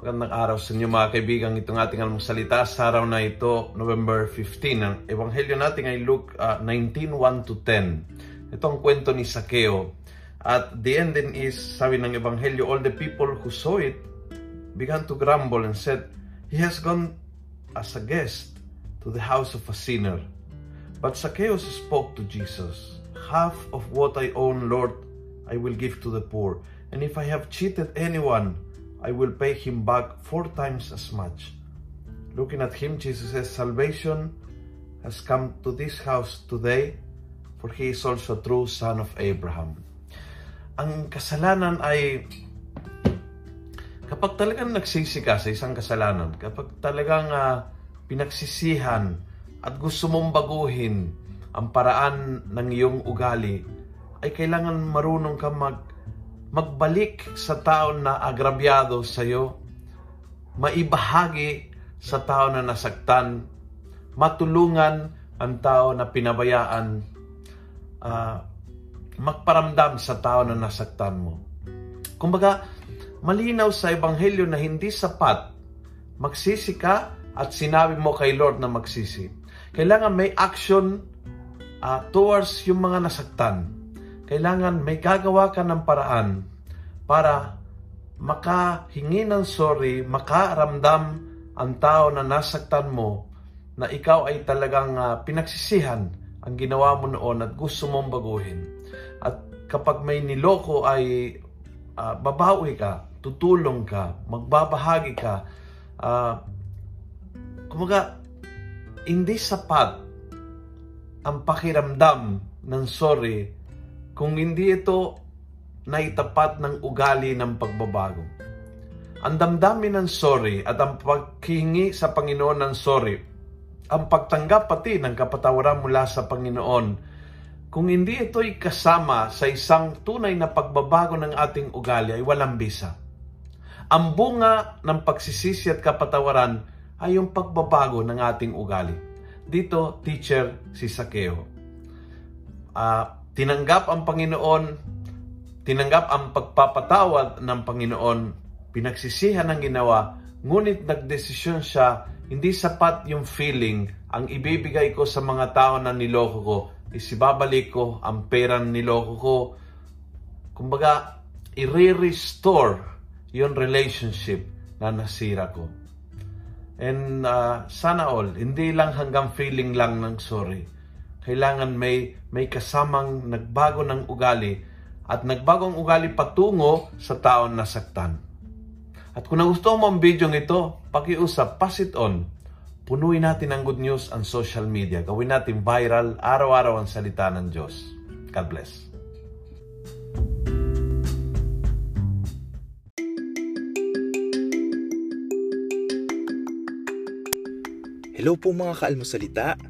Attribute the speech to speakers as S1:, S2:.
S1: Magandang araw sa inyo mga kaibigan. Itong ating almusalita sa araw na ito, November 15. Ang ebanghelyo natin ay Luke uh, 19, 1 to 10. Ito ang kwento ni Sakeo. At the ending is, sabi ng ebanghelyo, all the people who saw it began to grumble and said, He has gone as a guest to the house of a sinner. But Zacchaeus spoke to Jesus, Half of what I own, Lord, I will give to the poor. And if I have cheated anyone, I will pay him back four times as much. Looking at him, Jesus says, Salvation has come to this house today, for he is also a true son of Abraham. Ang kasalanan ay kapag talagang nagsisi ka sa isang kasalanan, kapag talagang uh, pinagsisihan at gusto mong baguhin ang paraan ng iyong ugali, ay kailangan marunong ka mag magbalik sa tao na agrabyado sa iyo, maibahagi sa tao na nasaktan, matulungan ang tao na pinabayaan, uh, magparamdam sa tao na nasaktan mo. Kumbaga, malinaw sa Ebanghelyo na hindi sapat magsisi ka at sinabi mo kay Lord na magsisi. Kailangan may action uh, towards yung mga nasaktan kailangan may gagawa ka ng paraan para makahingi ng sorry, makaramdam ang tao na nasaktan mo na ikaw ay talagang uh, pinagsisihan ang ginawa mo noon at gusto mong baguhin. At kapag may niloko ay uh, babawi ka, tutulong ka, magbabahagi ka. Uh, kumaga, hindi sapat ang pakiramdam ng sorry kung hindi ito naitapat ng ugali ng pagbabago. Ang damdamin ng sorry at ang paghingi sa Panginoon ng sorry, ang pagtanggap pati ng kapatawaran mula sa Panginoon, kung hindi ito'y kasama sa isang tunay na pagbabago ng ating ugali ay walang bisa. Ang bunga ng pagsisisi at kapatawaran ay yung pagbabago ng ating ugali. Dito, teacher, si Sakeo. Uh, tinanggap ang Panginoon, tinanggap ang pagpapatawad ng Panginoon, pinagsisihan ang ginawa, ngunit nagdesisyon siya, hindi sapat yung feeling, ang ibibigay ko sa mga tao na niloko ko, is ibabalik ko ang pera niloko ko. Kumbaga, i-restore yung relationship na nasira ko. And uh, sana all, hindi lang hanggang feeling lang ng sorry kailangan may, may kasamang nagbago ng ugali at nagbago ang ugali patungo sa taon na saktan. At kung nagustuhan mo ang video ito, pakiusap, pass it on. Punuin natin ang good news ang social media. Gawin natin viral, araw-araw ang salita ng Diyos. God bless.
S2: Hello po mga kaalmosalita.